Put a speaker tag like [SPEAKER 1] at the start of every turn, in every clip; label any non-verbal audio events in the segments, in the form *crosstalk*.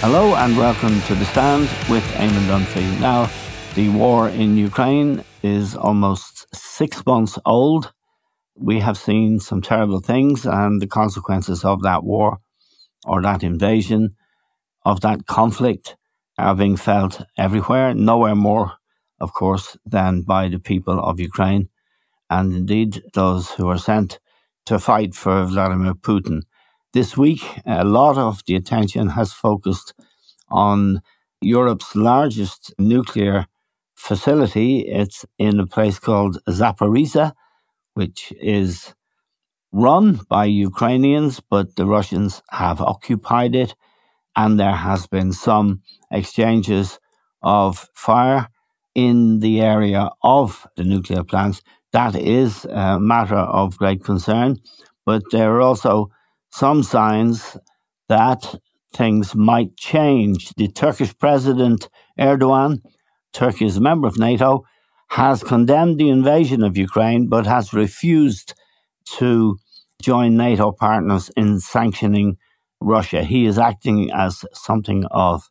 [SPEAKER 1] Hello and welcome to The Stand with Eamon Dunphy. Now, the war in Ukraine is almost six months old. We have seen some terrible things and the consequences of that war or that invasion, of that conflict, are being felt everywhere, nowhere more, of course, than by the people of Ukraine and indeed those who are sent to fight for Vladimir Putin. This week, a lot of the attention has focused on Europe's largest nuclear facility. It's in a place called Zaporizhzhia, which is run by Ukrainians, but the Russians have occupied it. And there has been some exchanges of fire in the area of the nuclear plants. That is a matter of great concern. But there are also some signs that things might change. The Turkish President Erdogan, Turkey is a member of NATO, has condemned the invasion of Ukraine but has refused to join NATO partners in sanctioning Russia. He is acting as something of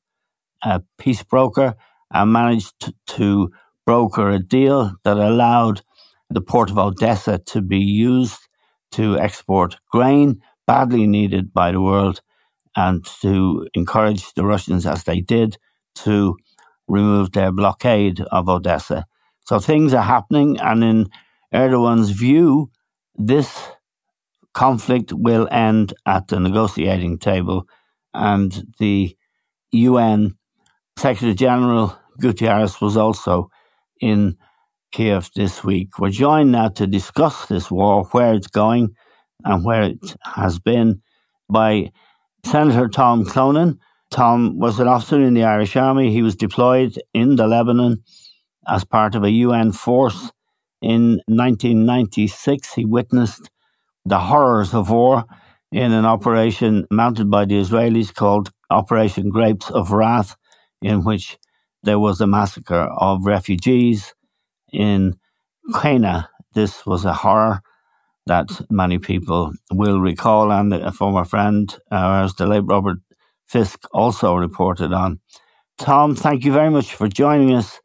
[SPEAKER 1] a peace broker and managed to broker a deal that allowed the port of Odessa to be used to export grain badly needed by the world and to encourage the Russians, as they did, to remove their blockade of Odessa. So things are happening, and in Erdogan's view, this conflict will end at the negotiating table, and the UN Secretary General Guterres was also in Kiev this week. We're joined now to discuss this war, where it's going, and where it has been by Senator Tom Clonan. Tom was an officer in the Irish Army. He was deployed in the Lebanon as part of a UN force in 1996. He witnessed the horrors of war in an operation mounted by the Israelis called Operation Grapes of Wrath, in which there was a massacre of refugees in Qana. This was a horror that many people will recall, and a former friend, uh, ours, the late Robert Fisk, also reported on. Tom, thank you very much for joining us.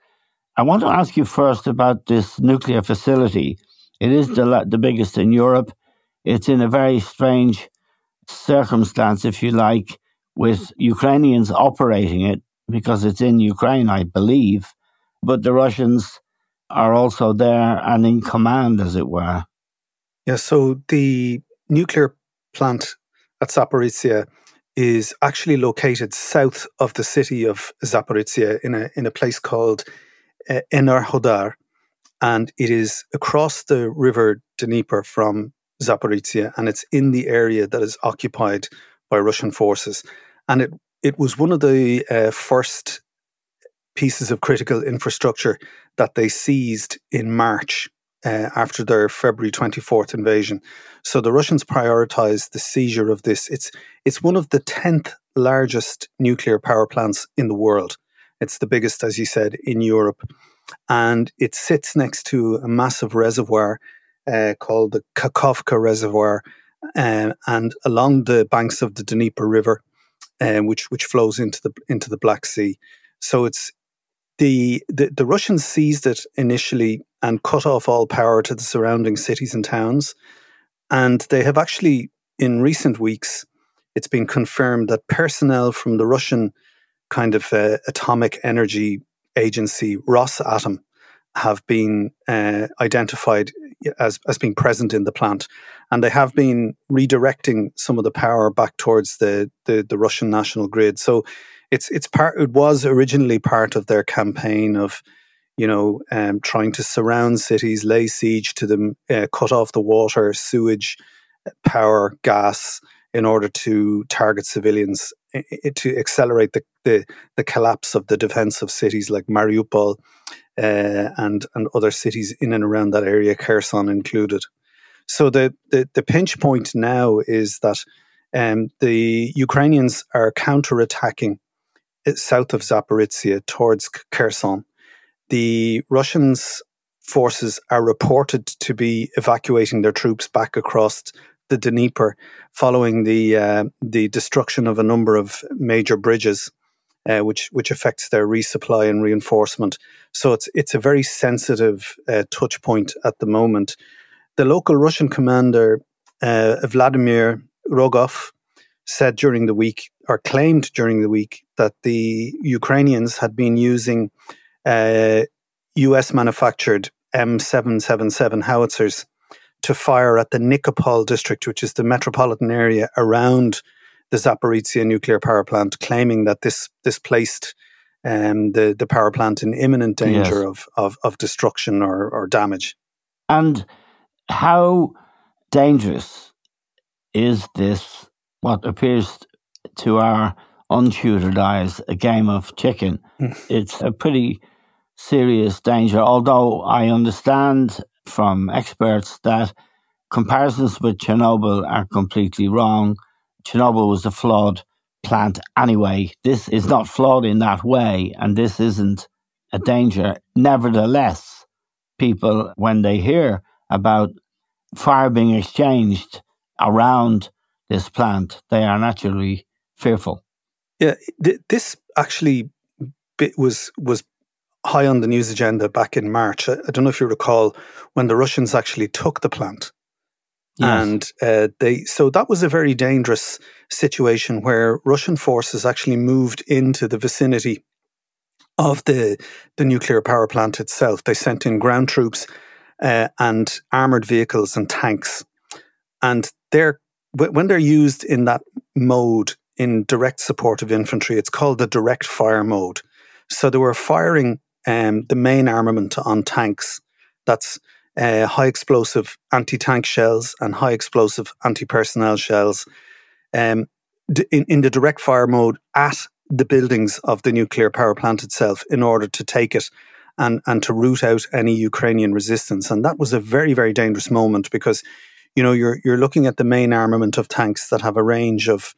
[SPEAKER 1] I want to ask you first about this nuclear facility. It is the, the biggest in Europe. It's in a very strange circumstance, if you like, with Ukrainians operating it because it's in Ukraine, I believe, but the Russians are also there and in command, as it were.
[SPEAKER 2] Yeah, so the nuclear plant at Zaporizhzhia is actually located south of the city of Zaporizhzhia in a in a place called uh, and it is across the river Dnieper from Zaporizhzhia, and it's in the area that is occupied by Russian forces, and it it was one of the uh, first pieces of critical infrastructure that they seized in March uh, after their February 24th invasion. So the Russians prioritized the seizure of this. It's it's one of the 10th largest nuclear power plants in the world. It's the biggest, as you said, in Europe. And it sits next to a massive reservoir uh, called the Kakhovka Reservoir, uh, and along the banks of the Dnieper River, uh, which which flows into the into the Black Sea. So it's the, the the Russians seized it initially and cut off all power to the surrounding cities and towns. And they have actually, in recent weeks, it's been confirmed that personnel from the Russian kind of uh, atomic energy agency, Rosatom, have been uh, identified as, as being present in the plant. And they have been redirecting some of the power back towards the, the, the Russian national grid. So it's it's part it was originally part of their campaign of you know um, trying to surround cities lay siege to them uh, cut off the water sewage power gas in order to target civilians to accelerate the, the, the collapse of the defense of cities like Mariupol uh, and and other cities in and around that area, Kherson included. So the the, the pinch point now is that um, the Ukrainians are counterattacking south of Zaporizhzhia towards Kherson. The Russians forces are reported to be evacuating their troops back across the Dnieper following the uh, the destruction of a number of major bridges, uh, which which affects their resupply and reinforcement. So it's it's a very sensitive uh, touch point at the moment. The local Russian commander uh, Vladimir Rogov said during the week, or claimed during the week, that the Ukrainians had been using US uh, manufactured M777 howitzers to fire at the Nikopol district, which is the metropolitan area around the Zaporizhzhia nuclear power plant, claiming that this this placed um, the the power plant in imminent danger yes. of, of, of destruction or, or damage.
[SPEAKER 1] And how dangerous is this? What appears to our untutored eyes a game of chicken? Hmm. it's a pretty serious danger. Although I understand from experts that comparisons with Chernobyl are completely wrong. Chernobyl was a flawed plant anyway. This is not flawed in that way, and this isn't a danger. Nevertheless, people, when they hear about fire being exchanged around this plant, they are naturally fearful.
[SPEAKER 2] Yeah, th- this actually bit was was high on the news agenda back in March. I, I don't know if you recall when the Russians actually took the plant. Yes. And uh, they so that was a very dangerous situation where Russian forces actually moved into the vicinity of the the nuclear power plant itself. They sent in ground troops uh, and armored vehicles and tanks, and they're when they're used in that mode in direct support of infantry, it's called the direct fire mode. So they were firing um, the main armament on tanks. That's uh, high explosive anti tank shells and high explosive anti personnel shells um, in, in the direct fire mode at the buildings of the nuclear power plant itself in order to take it and, and to root out any Ukrainian resistance. And that was a very, very dangerous moment because, you know, you're, you're looking at the main armament of tanks that have a range of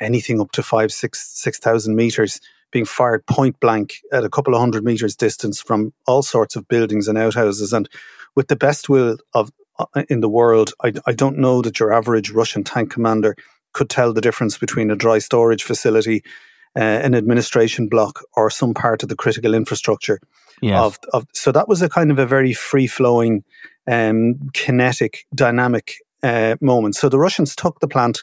[SPEAKER 2] anything up to five, six, 6,000 meters being fired point blank at a couple of hundred meters distance from all sorts of buildings and outhouses. And with the best will of uh, in the world, I, I don't know that your average Russian tank commander could tell the difference between a dry storage facility, uh, an administration block, or some part of the critical infrastructure. Yes. Of, of so that was a kind of a very free flowing, um, kinetic, dynamic uh, moment. So the Russians took the plant,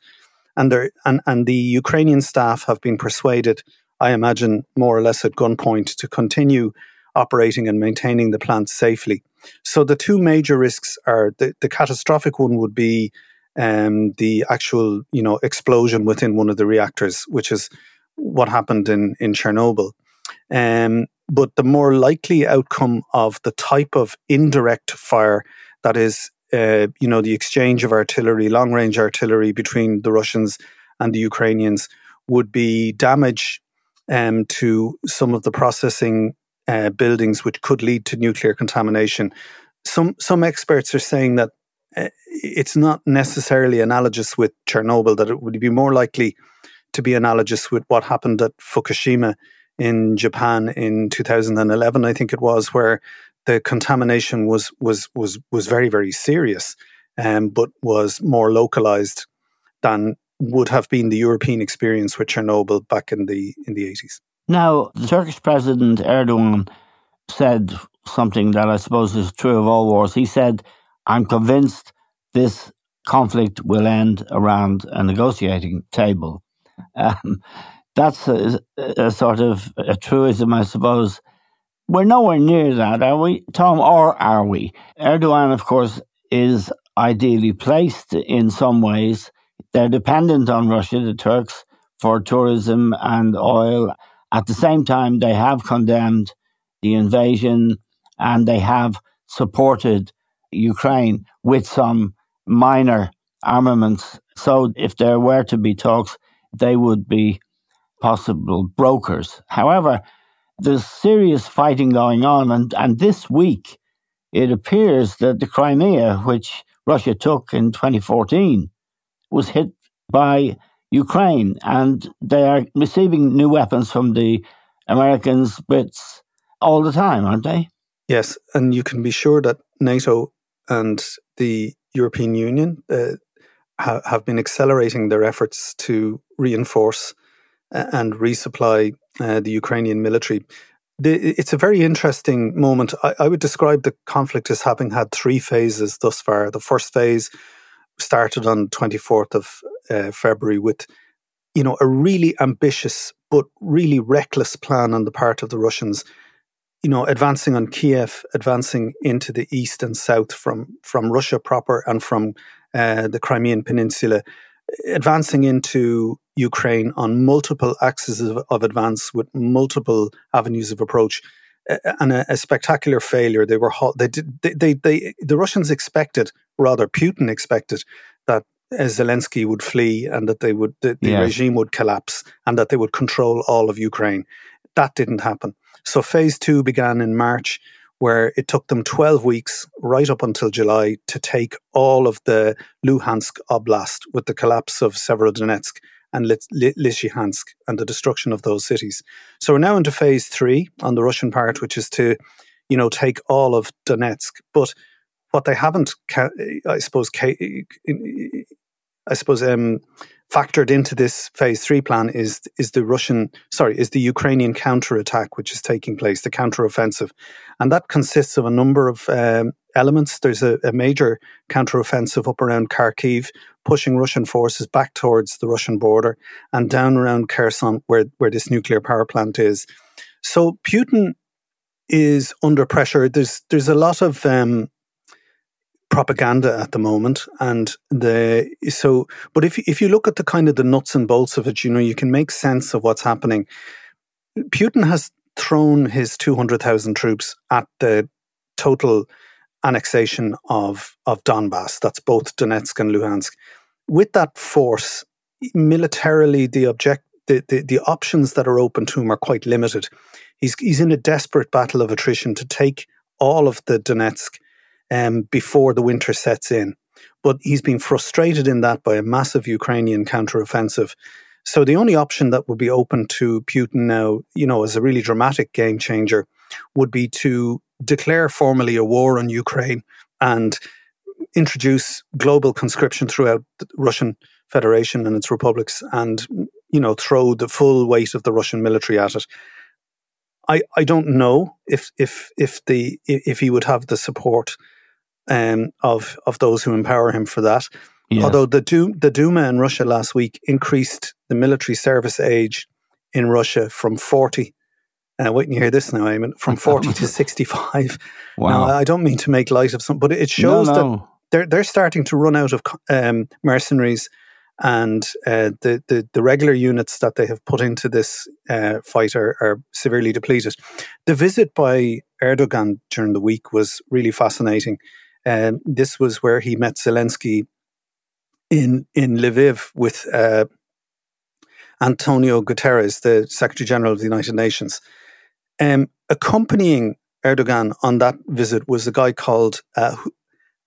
[SPEAKER 2] and and and the Ukrainian staff have been persuaded I imagine, more or less at gunpoint to continue operating and maintaining the plant safely. So the two major risks are the, the catastrophic one would be um, the actual, you know, explosion within one of the reactors, which is what happened in in Chernobyl. Um, but the more likely outcome of the type of indirect fire that is, uh, you know, the exchange of artillery, long range artillery between the Russians and the Ukrainians would be damage um, to some of the processing uh, buildings, which could lead to nuclear contamination. Some some experts are saying that uh, it's not necessarily analogous with Chernobyl; that it would be more likely to be analogous with what happened at Fukushima in Japan in 2011, I think it was, where the contamination was was was was very very serious, um, but was more localized than would have been the European experience with Chernobyl back in the in the eighties.
[SPEAKER 1] Now, the Turkish President Erdogan said something that I suppose is true of all wars. He said, "I'm convinced this conflict will end around a negotiating table. *laughs* Um, that's a, a, sort of a truism, I suppose. We're nowhere near that, are we, Tom, or are we? Erdogan, of course, is ideally placed in some ways. They're dependent on Russia, the Turks, for tourism and oil. At the same time, they have condemned the invasion and they have supported Ukraine with some minor armaments. So if there were to be talks, they would be possible brokers. However, there's serious fighting going on, and, and this week it appears that the Crimea, which Russia took in 2014, was hit by Ukraine, and they are receiving new weapons from the Americans, Brits, all the time, aren't they?
[SPEAKER 2] Yes, and you can be sure that NATO and the European Union uh, ha- have been accelerating their efforts to reinforce and resupply uh, the Ukrainian military. The, it's a very interesting moment. I, I would describe the conflict as having had three phases thus far. The first phase started on 24th of uh, February with you know a really ambitious but really reckless plan on the part of the Russians you know, advancing on Kiev, advancing into the east and south from from Russia proper and from uh, the Crimean Peninsula, advancing into Ukraine on multiple axes of, of advance with multiple avenues of approach, uh, and a, a, spectacular failure. They were they did they, they, they the Russians expected, rather Putin expected that Zelensky would flee and that they would the, the yes. regime would collapse and that they would control all of Ukraine. That didn't happen. So phase two began in March, where it took them 12 weeks, right up until July, to take all of the Luhansk Oblast with the collapse of Severodonetsk and Lysychansk and the destruction of those cities. So we're now into phase three on the Russian part, which is to, you know, take all of Donetsk. But what they haven't, I suppose, I suppose, um, factored into this phase three plan is is the Russian, sorry, is the Ukrainian counterattack, which is taking place, the counteroffensive, and that consists of a number of um, elements. There's a, a major counteroffensive up around Kharkiv, pushing Russian forces back towards the Russian border and down around Kherson, where where this nuclear power plant is. So Putin is under pressure. There's there's a lot of um, propaganda at the moment and the so but if if you look at the kind of the nuts and bolts of it you know you can make sense of what's happening. Putin has thrown his 200,000 troops at the total annexation of of Donbass. That's both Donetsk and Luhansk. With that force militarily the object the, the, the options that are open to him are quite limited. He's he's in a desperate battle of attrition to take all of the Donetsk um, before the winter sets in. But he's been frustrated in that by a massive Ukrainian counteroffensive. So the only option that would be open to Putin now, you know, as a really dramatic game changer, would be to declare formally a war on Ukraine and introduce global conscription throughout the Russian Federation and its republics and you know throw the full weight of the Russian military at it. I, I don't know if if if the if he would have the support um, of of those who empower him for that. Yes. Although the Duma, the Duma in Russia last week increased the military service age in Russia from forty. Uh, wait and you hear this now, Eamon, from forty to *laughs* sixty-five. Wow! Now, I don't mean to make light of some, but it shows no, no. that they're they're starting to run out of um, mercenaries, and uh, the, the the regular units that they have put into this uh, fight are, are severely depleted. The visit by Erdogan during the week was really fascinating. And this was where he met Zelensky in in Lviv with uh, Antonio Guterres, the Secretary General of the United Nations. Um, accompanying Erdogan on that visit was a guy called uh,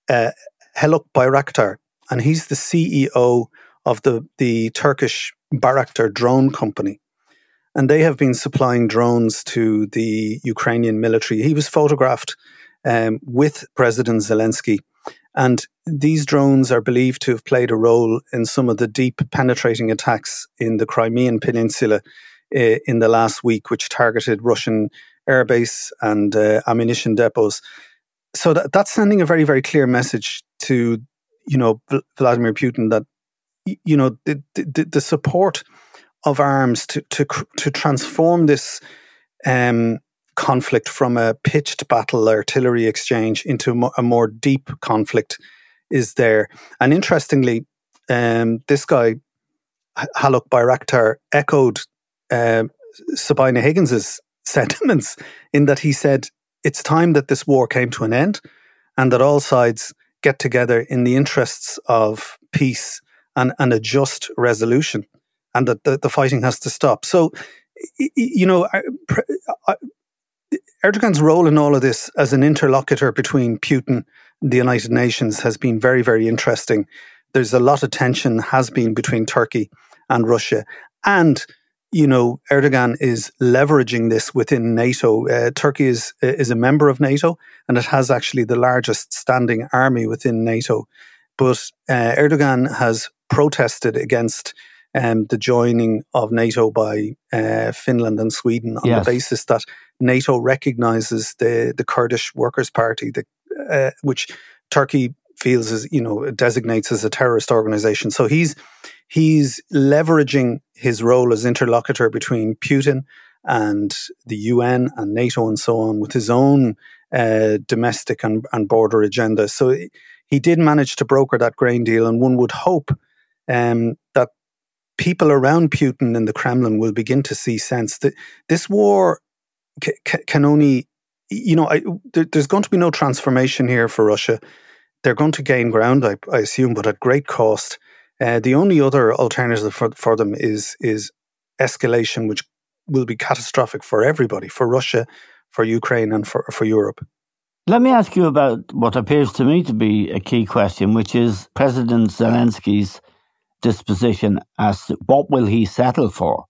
[SPEAKER 2] uh, Haluk Bayraktar, and he's the CEO of the the Turkish Bayraktar drone company. And they have been supplying drones to the Ukrainian military. He was photographed um, with President Zelensky. And these drones are believed to have played a role in some of the deep penetrating attacks in the Crimean Peninsula uh, in the last week, which targeted Russian airbase and uh, ammunition depots. So that, that's sending a very, very clear message to you know, Vladimir Putin that, you know, the, the, the support of arms to, to, to transform this um, conflict from a pitched battle artillery exchange into a more deep conflict is there. And interestingly, um, this guy, Haluk Bayraktar, echoed um, Sabina Higgins's *laughs* sentiments in that he said it's time that this war came to an end and that all sides get together in the interests of peace and, and a just resolution and that the, the fighting has to stop. So, you know, Erdogan's role in all of this as an interlocutor between Putin and the United Nations has been very, very interesting. There's a lot of tension has been between Turkey and Russia. And you know, Erdogan is leveraging this within NATO. Uh, Turkey is is a member of NATO, and it has actually the largest standing army within NATO. But uh, Erdogan has protested against um, the joining of NATO by uh, Finland and Sweden on yes. the basis that NATO recognizes the the Kurdish Workers' Party, the, uh, which Turkey feels as you know designates as a terrorist organization. So he's he's leveraging his role as interlocutor between Putin and the UN and NATO and so on with his own uh, domestic and, and, border agenda. So he did manage to broker that grain deal, and one would hope um, that people around Putin in the Kremlin will begin to see sense that this war c- can only, you know, I, there, there's going to be no transformation here for Russia. They're going to gain ground, I, I assume, but at great cost. Uh, the only other alternative for, for them is is escalation, which will be catastrophic for everybody, for Russia, for Ukraine, and for, for Europe.
[SPEAKER 1] Let me ask you about what appears to me to be a key question, which is President Zelensky's disposition as to what will he settle for?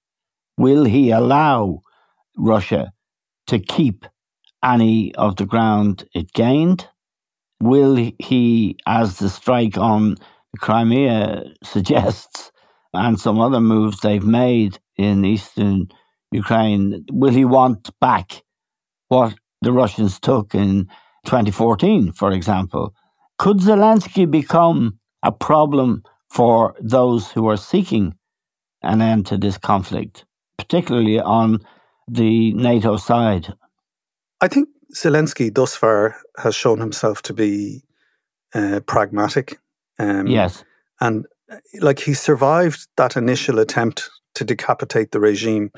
[SPEAKER 1] Will he allow Russia to keep any of the ground it gained? Will he, as the strike on Crimea *laughs* suggests, and some other moves they've made in eastern Ukraine, will he want back what the Russians took in 2014, for example? Could Zelensky become a problem for those who are seeking an end to this conflict, particularly on the NATO side?
[SPEAKER 2] I think Zelensky thus far has shown himself to be uh, pragmatic
[SPEAKER 1] um, yes.
[SPEAKER 2] And like he survived that initial attempt to decapitate the regime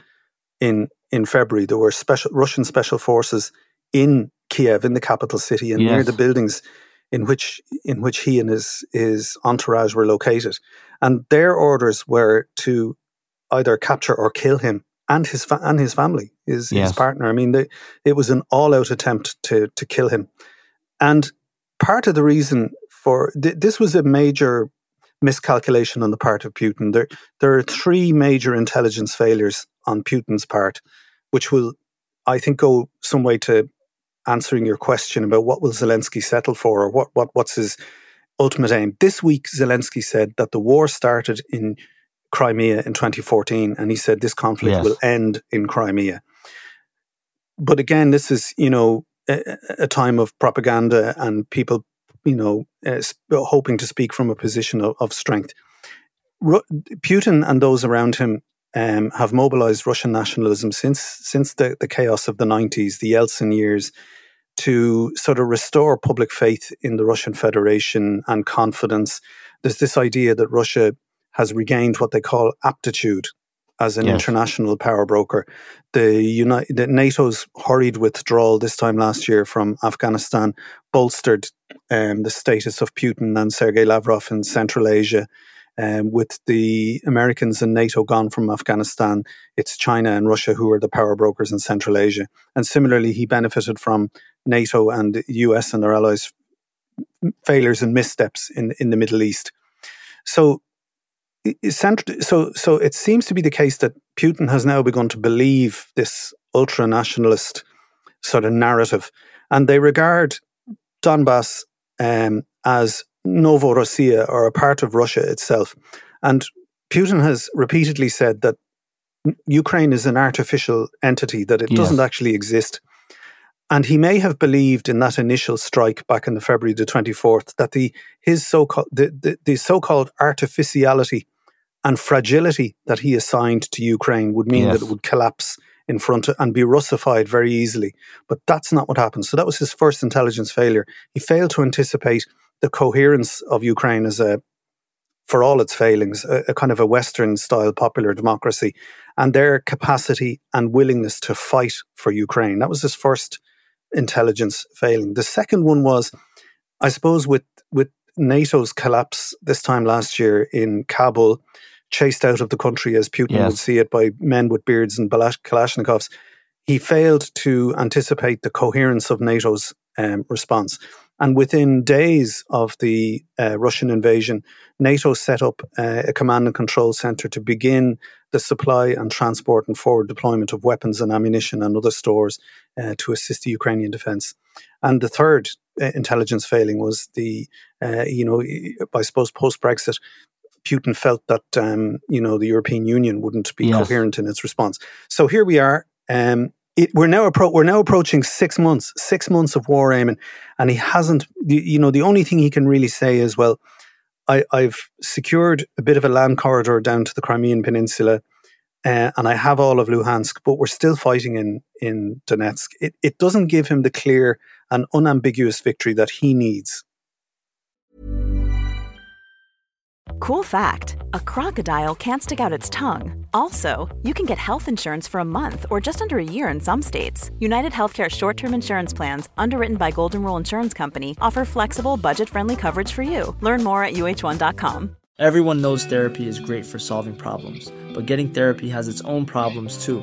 [SPEAKER 2] in in February. There were special Russian special forces in Kiev, in the capital city, and yes. near the buildings in which in which he and his his entourage were located. And their orders were to either capture or kill him and his fa- and his family, his, yes. his partner. I mean, they, it was an all out attempt to to kill him. And part of the reason for th- this was a major miscalculation on the part of Putin. There, there are three major intelligence failures on Putin's part, which will, I think, go some way to answering your question about what will Zelensky settle for or what, what what's his ultimate aim. This week, Zelensky said that the war started in Crimea in 2014, and he said this conflict yes. will end in Crimea. But again, this is, you know, a, a time of propaganda and people you know, uh, hoping to speak from a position of, of strength. Ru- Putin and those around him um, have mobilized Russian nationalism since since the, the chaos of the 90s, the Yeltsin years, to sort of restore public faith in the Russian Federation and confidence. There's this idea that Russia has regained what they call aptitude as an yes. international power broker. The, United, the NATO's hurried withdrawal this time last year from Afghanistan bolstered um, the status of Putin and Sergei Lavrov in Central Asia. Um, with the Americans and NATO gone from Afghanistan, it's China and Russia who are the power brokers in Central Asia. And similarly, he benefited from NATO and the US and their allies' failures and missteps in, in the Middle East. So so so it seems to be the case that Putin has now begun to believe this ultra nationalist sort of narrative, and they regard Donbass um, as Novorossiya or a part of Russia itself. And Putin has repeatedly said that Ukraine is an artificial entity, that it yes. doesn't actually exist. and he may have believed in that initial strike back in the February the 24th that the his so-called the, the, the so-called artificiality and fragility that he assigned to Ukraine would mean yes. that it would collapse in front of, and be Russified very easily. But that's not what happened. So that was his first intelligence failure. He failed to anticipate the coherence of Ukraine as a, for all its failings, a, a kind of a Western style popular democracy and their capacity and willingness to fight for Ukraine. That was his first intelligence failing. The second one was, I suppose, with with NATO's collapse this time last year in Kabul, chased out of the country as Putin yes. would see it by men with beards and Kalashnikovs, he failed to anticipate the coherence of NATO's um, response. And within days of the uh, Russian invasion, NATO set up uh, a command and control center to begin the supply and transport and forward deployment of weapons and ammunition and other stores uh, to assist the Ukrainian defense. And the third uh, intelligence failing was the, uh, you know, I suppose post Brexit, Putin felt that um, you know the European Union wouldn't be yes. coherent in its response. So here we are. Um, it, we're now appro- we're now approaching six months, six months of war, Eamon, and he hasn't. You know, the only thing he can really say is, well, I, have secured a bit of a land corridor down to the Crimean Peninsula, uh, and I have all of Luhansk, but we're still fighting in in Donetsk. It it doesn't give him the clear and unambiguous victory that he needs.
[SPEAKER 3] Cool fact: A crocodile can't stick out its tongue. Also, you can get health insurance for a month or just under a year in some states. United Healthcare short-term insurance plans, underwritten by Golden Rule Insurance Company, offer flexible, budget-friendly coverage for you. Learn more at uh1.com.
[SPEAKER 4] Everyone knows therapy is great for solving problems, but getting therapy has its own problems too,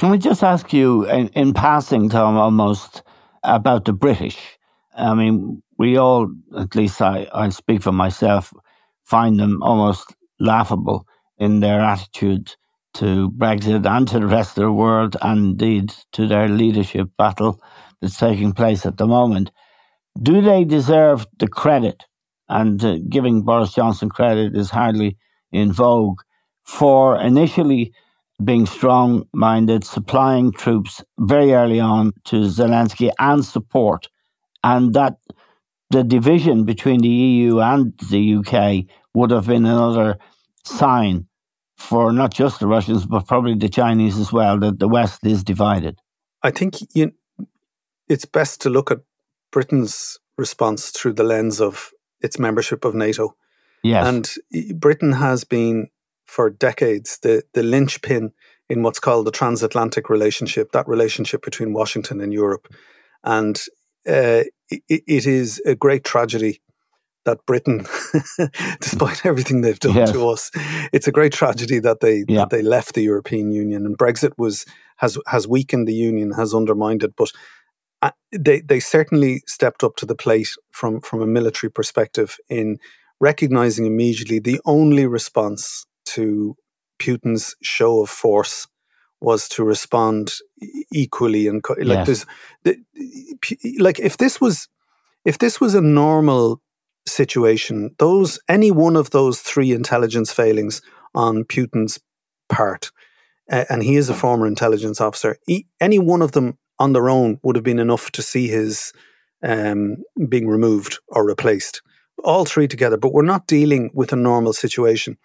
[SPEAKER 1] Can we just ask you, in, in passing, Tom, almost about the British? I mean, we all, at least I, I speak for myself, find them almost laughable in their attitude to Brexit and to the rest of the world, and indeed to their leadership battle that's taking place at the moment. Do they deserve the credit? And uh, giving Boris Johnson credit is hardly in vogue for initially being strong minded, supplying troops very early on to Zelensky and support and that the division between the EU and the UK would have been another sign for not just the Russians, but probably the Chinese as well, that the West is divided.
[SPEAKER 2] I think you, it's best to look at Britain's response through the lens of its membership of NATO.
[SPEAKER 1] Yes.
[SPEAKER 2] And Britain has been, for decades, the, the linchpin in what's called the transatlantic relationship, that relationship between Washington and Europe. And uh, it, it is a great tragedy that Britain, *laughs* despite *laughs* everything they've done yes. to us, it's a great tragedy that they yeah. that they left the European Union and Brexit was has has weakened the union, has undermined it, but. Uh, they they certainly stepped up to the plate from from a military perspective in recognizing immediately the only response to Putin's show of force was to respond equally and like
[SPEAKER 1] Yes.
[SPEAKER 2] there's the, like if this was if this was a normal situation, those any one of those three intelligence failings on Putin's part, uh, and he is a former intelligence officer, he, any one of them on their own would have been enough to see his um, being removed or replaced. All three together, but we're not dealing with a normal situation.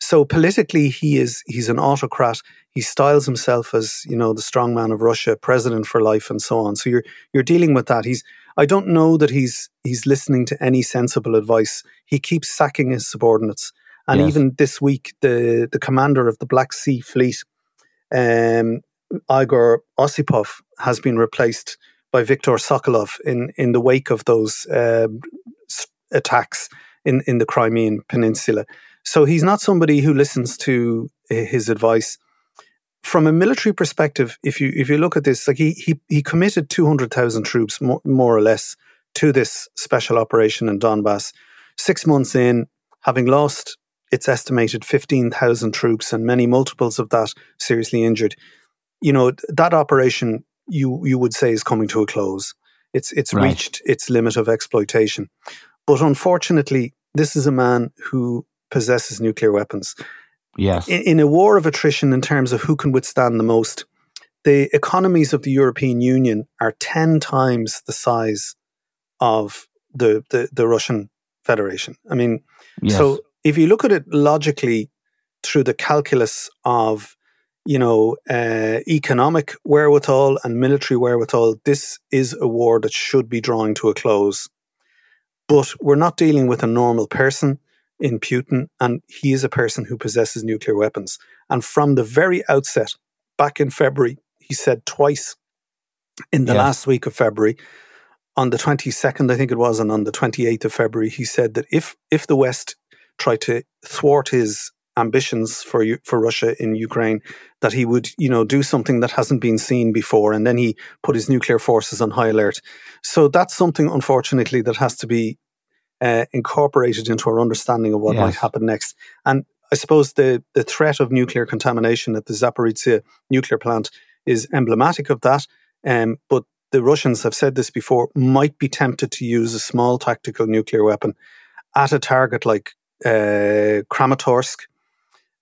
[SPEAKER 2] So politically, he is he's an autocrat. He styles himself as you know the strong man of Russia, president for life, and so on. So you're you're dealing with that. He's I don't know that he's he's listening to any sensible advice. He keeps sacking his subordinates, and
[SPEAKER 1] Yes.
[SPEAKER 2] even this week, the the commander of the Black Sea Fleet, um, Igor Osipov, has been replaced by Viktor Sokolov in in the wake of those um, s- attacks in in the Crimean Peninsula. So he's not somebody who listens to uh, his advice. From a military perspective, if you if you look at this, like he he he committed two hundred thousand troops more, more or less to this special operation in Donbass. Six months in, having lost its estimated fifteen thousand troops and many multiples of that seriously injured, you know that operation you you would say is coming to a close. It's it's
[SPEAKER 1] Right.
[SPEAKER 2] reached its limit of exploitation. But unfortunately, this is a man who possesses nuclear weapons.
[SPEAKER 1] Yes.
[SPEAKER 2] In, in a war of attrition, in terms of who can withstand the most, the economies of the European Union are 10 times the size of the, the, the Russian Federation. I mean,
[SPEAKER 1] yes.
[SPEAKER 2] so if you look at it logically through the calculus of, you know, uh, economic wherewithal and military wherewithal, this is a war that should be drawing to a close. But we're not dealing with a normal person in Putin, and he is a person who possesses nuclear weapons. And from the very outset, back in February, he said twice in the
[SPEAKER 1] Yes.
[SPEAKER 2] last week of February, on the 22nd, I think it was, and on the 28th of February, he said that if if the West tried to thwart his ambitions for for Russia in Ukraine, that he would, you know, do something that hasn't been seen before, and then he put his nuclear forces on high alert. So that's something, unfortunately, that has to be uh, incorporated into our understanding of what
[SPEAKER 1] Yes.
[SPEAKER 2] might happen next. And I suppose the the threat of nuclear contamination at the Zaporizhzhia nuclear plant is emblematic of that. Um, but the Russians have said this before, might be tempted to use a small tactical nuclear weapon at a target like uh, Kramatorsk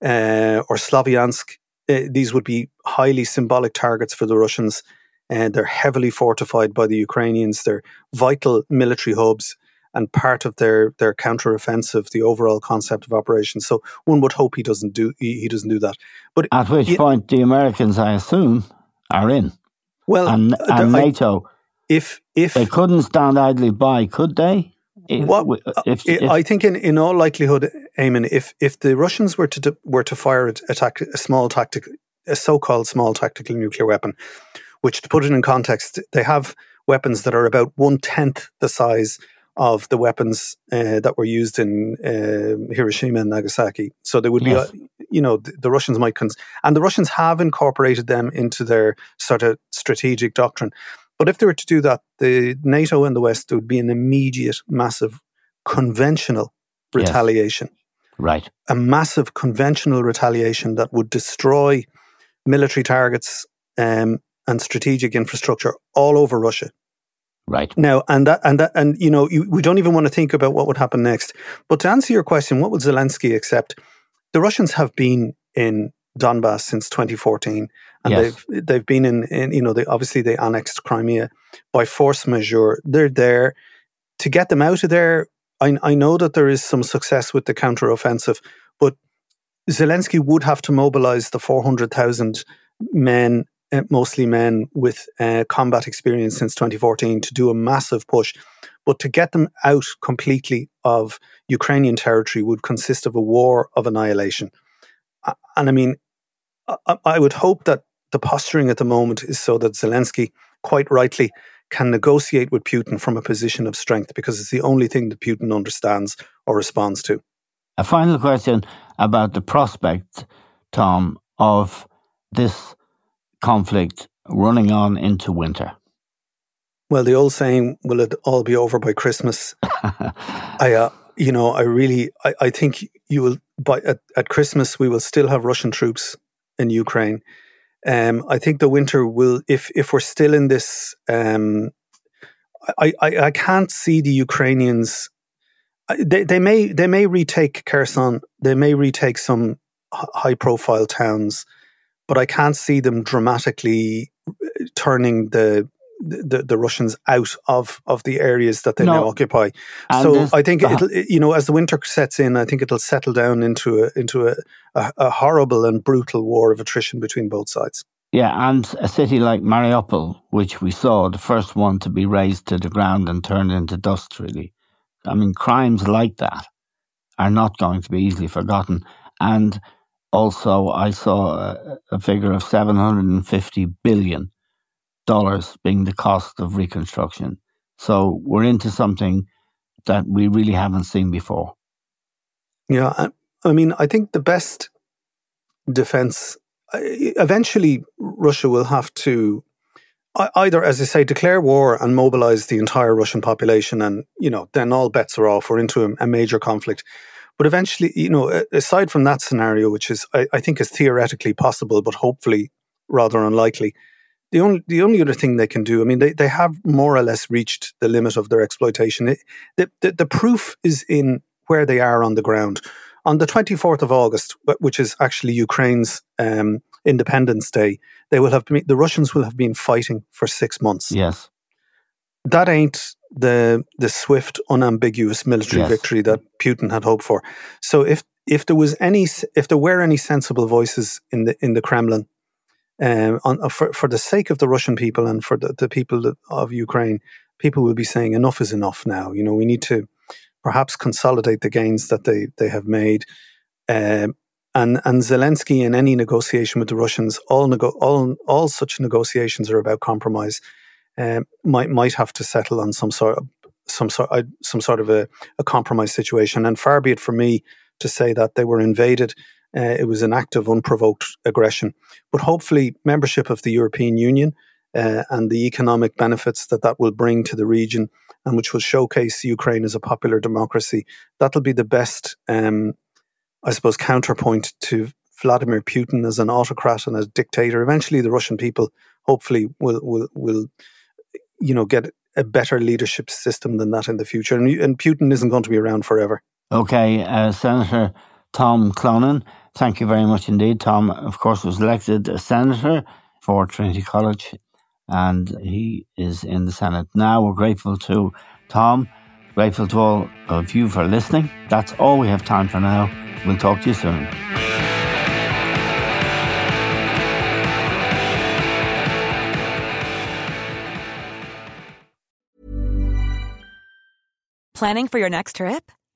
[SPEAKER 2] uh, or Slavyansk. Uh, these would be highly symbolic targets for the Russians. And they're heavily fortified by the Ukrainians. They're vital military hubs and part of their their counteroffensive, the overall concept of operation. So one would hope he doesn't do he, he doesn't do that. But
[SPEAKER 1] At which
[SPEAKER 2] Yeah.
[SPEAKER 1] point the Americans, I assume, are in.
[SPEAKER 2] well,
[SPEAKER 1] And,
[SPEAKER 2] uh,
[SPEAKER 1] and
[SPEAKER 2] I-
[SPEAKER 1] NATO,
[SPEAKER 2] if if
[SPEAKER 1] they couldn't stand idly by, could they? If,
[SPEAKER 2] What-
[SPEAKER 1] if,
[SPEAKER 2] I-
[SPEAKER 1] if-
[SPEAKER 2] I think in, in all likelihood, Eamon, if if the Russians were to were to fire a, a, a small tactical, a so-called small tactical nuclear weapon, which to put it in context, they have weapons that are about one tenth the size of the weapons uh, that were used in uh, Hiroshima and Nagasaki. So they would
[SPEAKER 1] Yes.
[SPEAKER 2] be, uh, you know, the, the Russians might, cons- and the Russians have incorporated them into their sort of strategic doctrine. But if they were to do that, the NATO and the West there would be an immediate, massive, conventional
[SPEAKER 1] Yes.
[SPEAKER 2] retaliation,
[SPEAKER 1] right.
[SPEAKER 2] a massive conventional retaliation that would destroy military targets um, and strategic infrastructure all over Russia.
[SPEAKER 1] Right.
[SPEAKER 2] Now, and that, and that, and you know, you, we don't even want to think about what would happen next. But to answer your question, what would Zelensky accept? The Russians have been in Donbass since 2014, and
[SPEAKER 1] Yes.
[SPEAKER 2] they've they've been in, in you know, they obviously they annexed Crimea by force majeure. They're there to get them out of there. I, I know that there is some success with the counteroffensive, but Zelensky would have to mobilize the 400,000 men, uh, mostly men with uh, combat experience since 2014, to do a massive push. But to get them out completely of Ukrainian territory would consist of a war of annihilation. And I mean, I, I would hope that the posturing at the moment is so that Zelensky, quite rightly, can negotiate with Putin from a position of strength because it's the only thing that Putin understands or responds to.
[SPEAKER 1] A final question about the prospect, Tom, of this conflict running on into winter.
[SPEAKER 2] Well, the old saying, "Will it all be over by Christmas?" *laughs* I, uh, you know, I really, I, I think you will. By at, at Christmas, we will still have Russian troops in Ukraine. Um, I think the winter will, if if we're still in this, um, I, I, I can't see the Ukrainians. They they may they may retake Kherson. They may retake some high profile towns, but I can't see them dramatically turning the the, the Russians out of, of the areas that they no. now occupy. And so I think it'll, you know as the winter sets in, I think it'll settle down into a into a, a, a, horrible and brutal war of attrition between both sides.
[SPEAKER 1] Yeah, and a city like Mariupol, which we saw the first one to be razed to the ground and turned into dust. Really, I mean, crimes like that are not going to be easily forgotten. And also, I saw a, a figure of seven hundred and fifty billion dollars being the cost of reconstruction. So we're into something that we really haven't seen before.
[SPEAKER 2] Yeah, I, I mean, I think the best defense eventually Russia will have to either, as I say, declare war and mobilize the entire Russian population, and you know, then all bets are off. We're into a, major conflict. But eventually, you know, aside from that scenario, which is I, I think is theoretically possible, but hopefully rather unlikely, the only the only other thing they can do, I mean, they, they have more or less reached the limit of their exploitation. It, the, the, the proof is in where they are on the ground. On the 24th of August, which is actually Ukraine's um, Independence Day, they will have been, the Russians will have been fighting for six months.
[SPEAKER 1] Yes,
[SPEAKER 2] that ain't the the swift, unambiguous military yes. victory that Putin had hoped for. So if if there was any if there were any sensible voices in the in the Kremlin um, on, uh, for, for the sake of the Russian people and for the, the people of Ukraine, people will be saying enough is enough now. You know, we need to perhaps consolidate the gains that they, they have made. Um, and, and Zelensky in any negotiation with the Russians, all, nego- all, all such negotiations are about compromise, um, might, might have to settle on some sort of, some sort, uh, some sort of a, a compromise situation. And far be it from me to say that they were invaded uh, it was an act of unprovoked aggression. But hopefully, membership of the European Union uh, and the economic benefits that that will bring to the region and which will showcase Ukraine as a popular democracy, that'll be the best, um, I suppose, counterpoint to Vladimir Putin as an autocrat and a dictator. Eventually, the Russian people hopefully will will will you know get a better leadership system than that in the future. And, and Putin isn't going to be around forever.
[SPEAKER 1] Okay, uh, Senator Tom Clonan. Thank you very much indeed. Tom, of course, was elected a senator for Trinity College and he is in the Senate now. We're grateful to Tom, grateful to all of you for listening. That's all we have time for now. We'll talk to you soon.
[SPEAKER 5] Planning for your next trip?